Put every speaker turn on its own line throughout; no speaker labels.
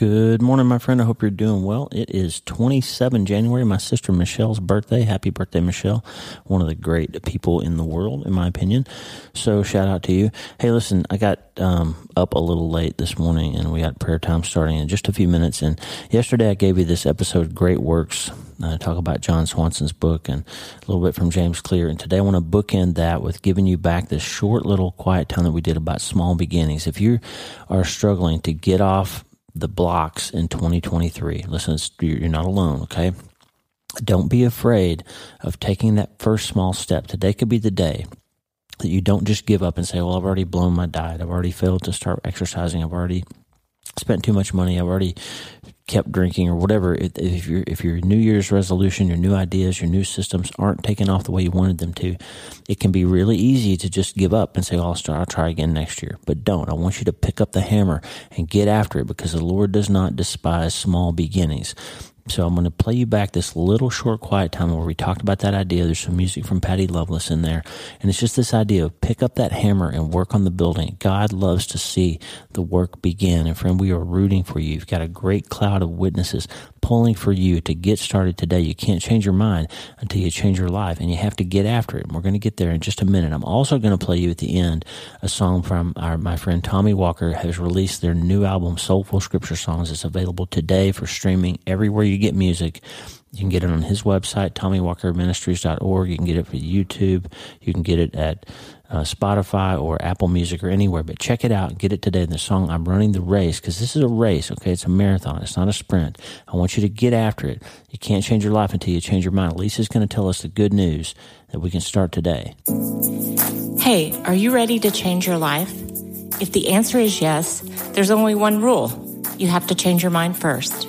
Good morning, my friend. I hope you're doing well. It is 27 January, my sister Michelle's birthday. Happy birthday, Michelle. One of the great people in the world, in my opinion. So, shout out to you. Hey, listen, I got um, up a little late this morning and we got prayer time starting in just a few minutes. And yesterday I gave you this episode, Great Works. I talk about John Swanson's book and a little bit from James Clear. And today I want to bookend that with giving you back this short little quiet time that we did about small beginnings. If you are struggling to get off the blocks in 2023. Listen, you're not alone, okay? Don't be afraid of taking that first small step. Today could be the day that you don't just give up and say, Well, I've already blown my diet. I've already failed to start exercising. I've already spent too much money. I've already kept drinking or whatever. If your if your New Year's resolution, your new ideas, your new systems aren't taking off the way you wanted them to, it can be really easy to just give up and say, oh, "I'll start. I'll try again next year." But don't. I want you to pick up the hammer and get after it because the Lord does not despise small beginnings. So I'm going to play you back this little short quiet time where we talked about that idea. There's some music from Patty Loveless in there. And it's just this idea of pick up that hammer and work on the building. God loves to see the work begin. And friend, we are rooting for you. You've got a great cloud of witnesses pulling for you to get started today. You can't change your mind until you change your life and you have to get after it. And we're going to get there in just a minute. I'm also going to play you at the end a song from our, my friend Tommy Walker has released their new album, Soulful Scripture Songs. It's available today for streaming everywhere you get music. You can get it on his website, TommyWalkerMinistries.org. You can get it for YouTube. You can get it at uh, Spotify or Apple Music or anywhere. But check it out. And get it today. In the song I'm running the race because this is a race. Okay, it's a marathon. It's not a sprint. I want you to get after it. You can't change your life until you change your mind. Lisa's going to tell us the good news that we can start today.
Hey, are you ready to change your life? If the answer is yes, there's only one rule. You have to change your mind first.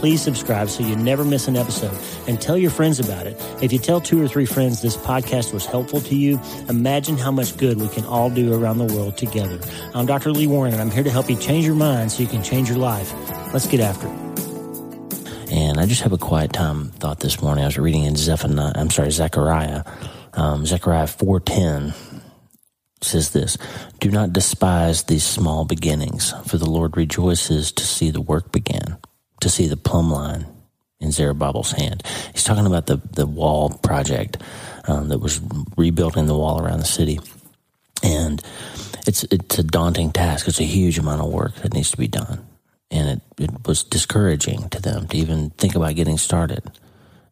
please subscribe so you never miss an episode and tell your friends about it. If you tell two or three friends this podcast was helpful to you, imagine how much good we can all do around the world together. I'm Dr. Lee Warren and I'm here to help you change your mind so you can change your life. Let's get after it. And I just have a quiet time thought this morning. I was reading in Zephaniah, I'm sorry, Zechariah, um, Zechariah 410 says this Do not despise these small beginnings, for the Lord rejoices to see the work begin to see the plumb line in Zerubbabel's hand. He's talking about the, the wall project um, that was rebuilding the wall around the city. And it's, it's a daunting task. It's a huge amount of work that needs to be done. And it, it was discouraging to them to even think about getting started.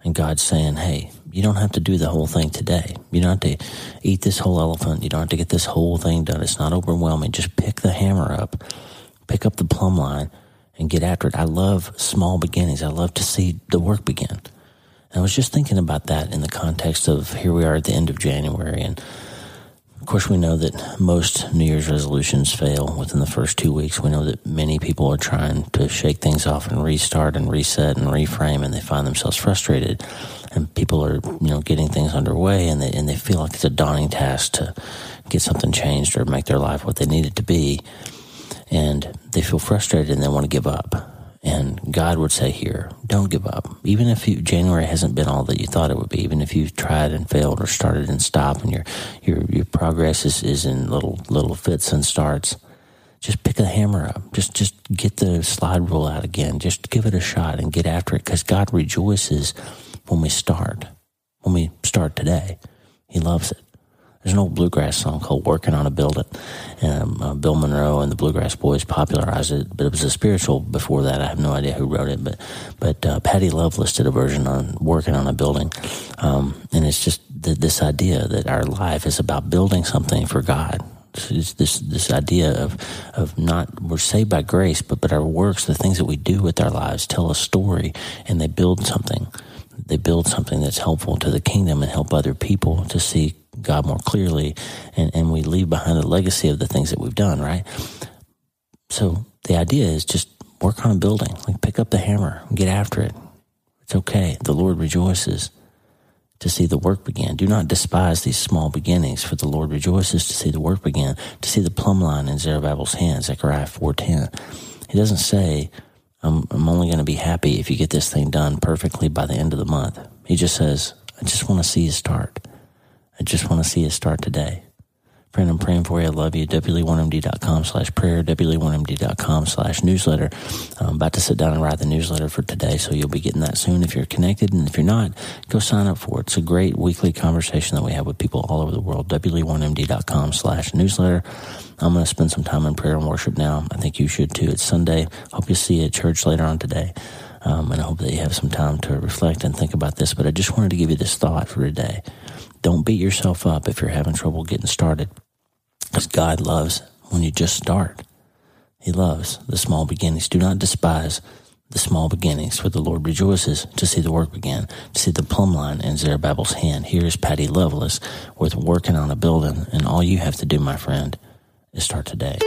And God's saying, hey, you don't have to do the whole thing today. You don't have to eat this whole elephant. You don't have to get this whole thing done. It's not overwhelming. Just pick the hammer up, pick up the plumb line, and get after it. I love small beginnings. I love to see the work begin. And I was just thinking about that in the context of here we are at the end of January. And of course, we know that most New Year's resolutions fail within the first two weeks. We know that many people are trying to shake things off and restart and reset and reframe, and they find themselves frustrated. And people are, you know, getting things underway, and they and they feel like it's a daunting task to get something changed or make their life what they need it to be and they feel frustrated and they want to give up. And God would say here, don't give up. Even if you, January hasn't been all that you thought it would be, even if you've tried and failed or started and stopped and your, your, your progress is, is in little, little fits and starts, just pick a hammer up. Just, just get the slide rule out again. Just give it a shot and get after it because God rejoices when we start, when we start today. He loves it. There's an old bluegrass song called "Working on a Building." Um, uh, Bill Monroe and the Bluegrass Boys popularized it, but it was a spiritual before that. I have no idea who wrote it, but but uh, Patty Loveless did a version on "Working on a Building," um, and it's just th- this idea that our life is about building something for God. This this this idea of of not we're saved by grace, but but our works, the things that we do with our lives, tell a story, and they build something. They build something that's helpful to the kingdom and help other people to see God more clearly, and and we leave behind a legacy of the things that we've done. Right. So the idea is just work on building, like pick up the hammer, get after it. It's okay. The Lord rejoices to see the work begin. Do not despise these small beginnings, for the Lord rejoices to see the work begin, to see the plumb line in Zerubbabel's hand, Zechariah 4.10. He doesn't say, I'm, I'm only going to be happy if you get this thing done perfectly by the end of the month. He just says, I just want to see you start. I just want to see you start today. Friend, I'm praying for you. I love you. wleewarrenmd.com slash prayer, wleewarrenmd.com slash newsletter. I'm about to sit down and write the newsletter for today, so you'll be getting that soon if you're connected. And if you're not, go sign up for it. It's a great weekly conversation that we have with people all over the world. wleewarrenmd.com slash newsletter. I'm going to spend some time in prayer and worship now. I think you should too. It's Sunday. Hope you see you at church later on today. Um, and I hope that you have some time to reflect and think about this. But I just wanted to give you this thought for today. Don't beat yourself up if you're having trouble getting started. Because God loves when you just start. He loves the small beginnings. Do not despise the small beginnings, for the Lord rejoices to see the work begin, to see the plumb line in Zerubbabel's hand. Here's Patty Loveless with working on a building, and all you have to do, my friend, is start today.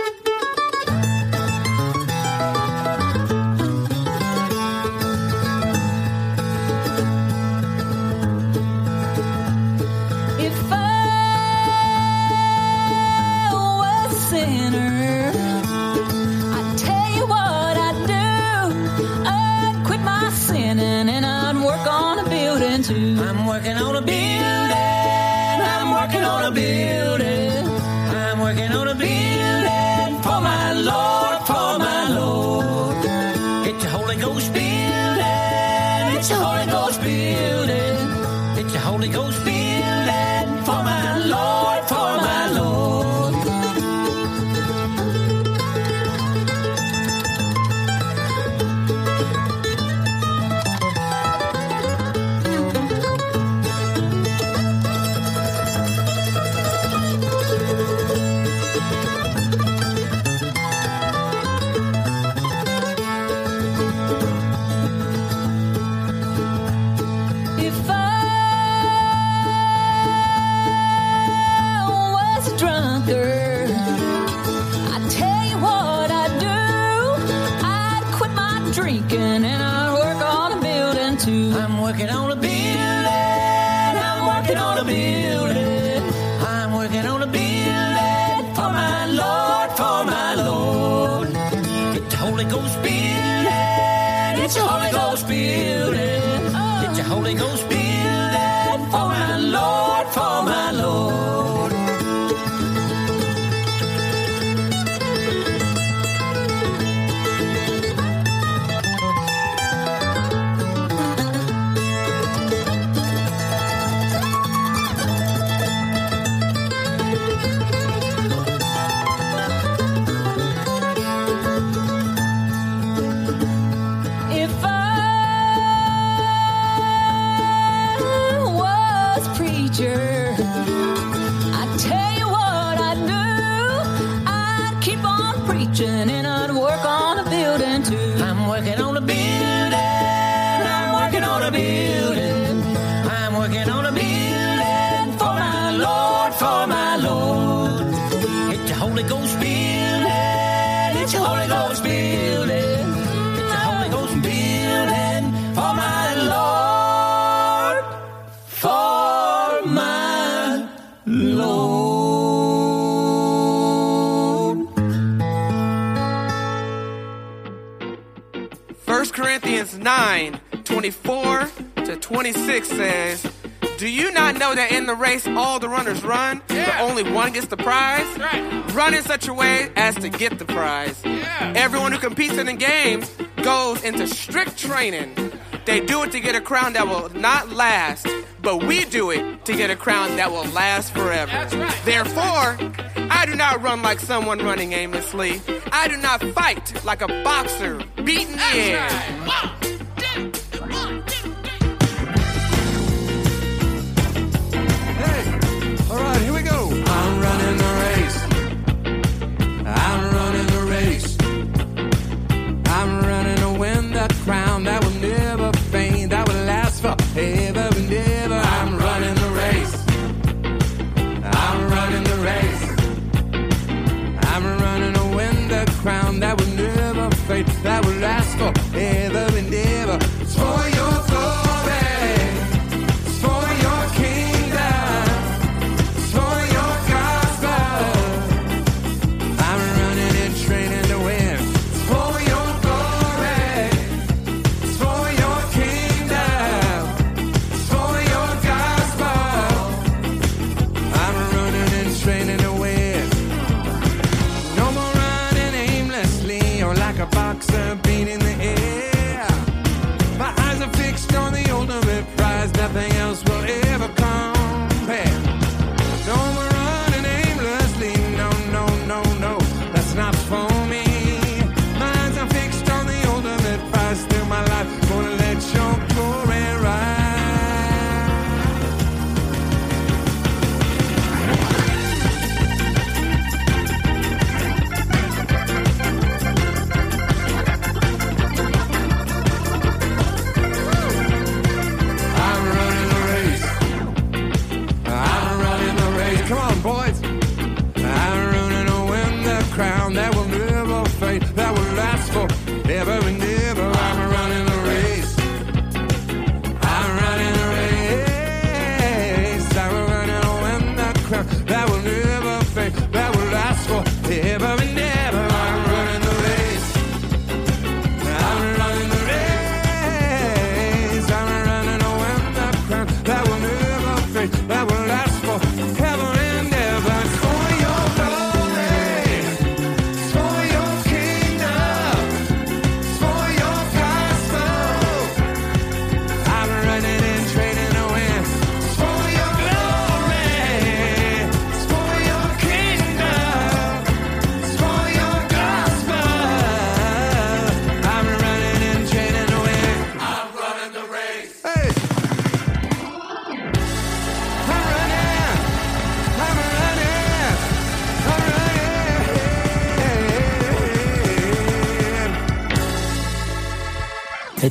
working on a building. I'm working on a building. I'm working on a building for my Lord, for my Lord. It's a Holy Ghost building. It's a Holy Ghost building.
It's
a Holy Ghost building.
Corinthians 9 24 to 26 says, Do you not know that in the race all the runners run, yeah. but only one gets the prize? Right. Run in such a way as to get the prize. Yeah. Everyone who competes in the games goes into strict training. They do it to get a crown that will not last, but we do it to get a crown that will last forever. Right. Therefore, I do not run like someone running aimlessly. I do not fight like a boxer beating the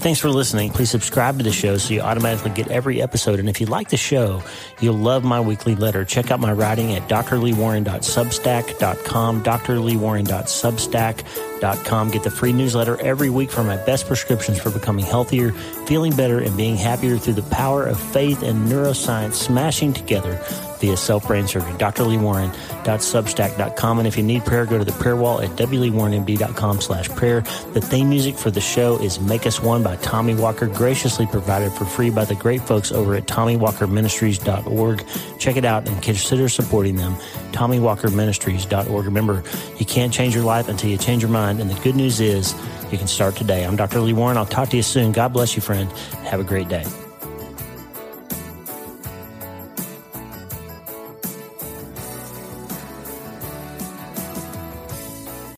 thanks for listening. Please subscribe to the show so you automatically get every episode. And if you like the show, you'll love my weekly letter. Check out my writing at drleewarren.substack.com, drleewarren.substack.com. Get the free newsletter every week for my best prescriptions for becoming healthier, feeling better, and being happier through the power of faith and neuroscience smashing together via self-brain surgery. drleewarren.substack.com. And if you need prayer, go to the prayer wall at wleewarrenmd.com slash prayer. The theme music for the show is Make Us One by Tommy Walker, graciously provided for free by the great folks over at TommyWalkerMinistries.org. Check it out and consider supporting them. TommyWalkerMinistries.org. Remember, you can't change your life until you change your mind. And the good news is you can start today. I'm Dr. Lee Warren. I'll talk to you soon. God bless you, friend. Have a great day.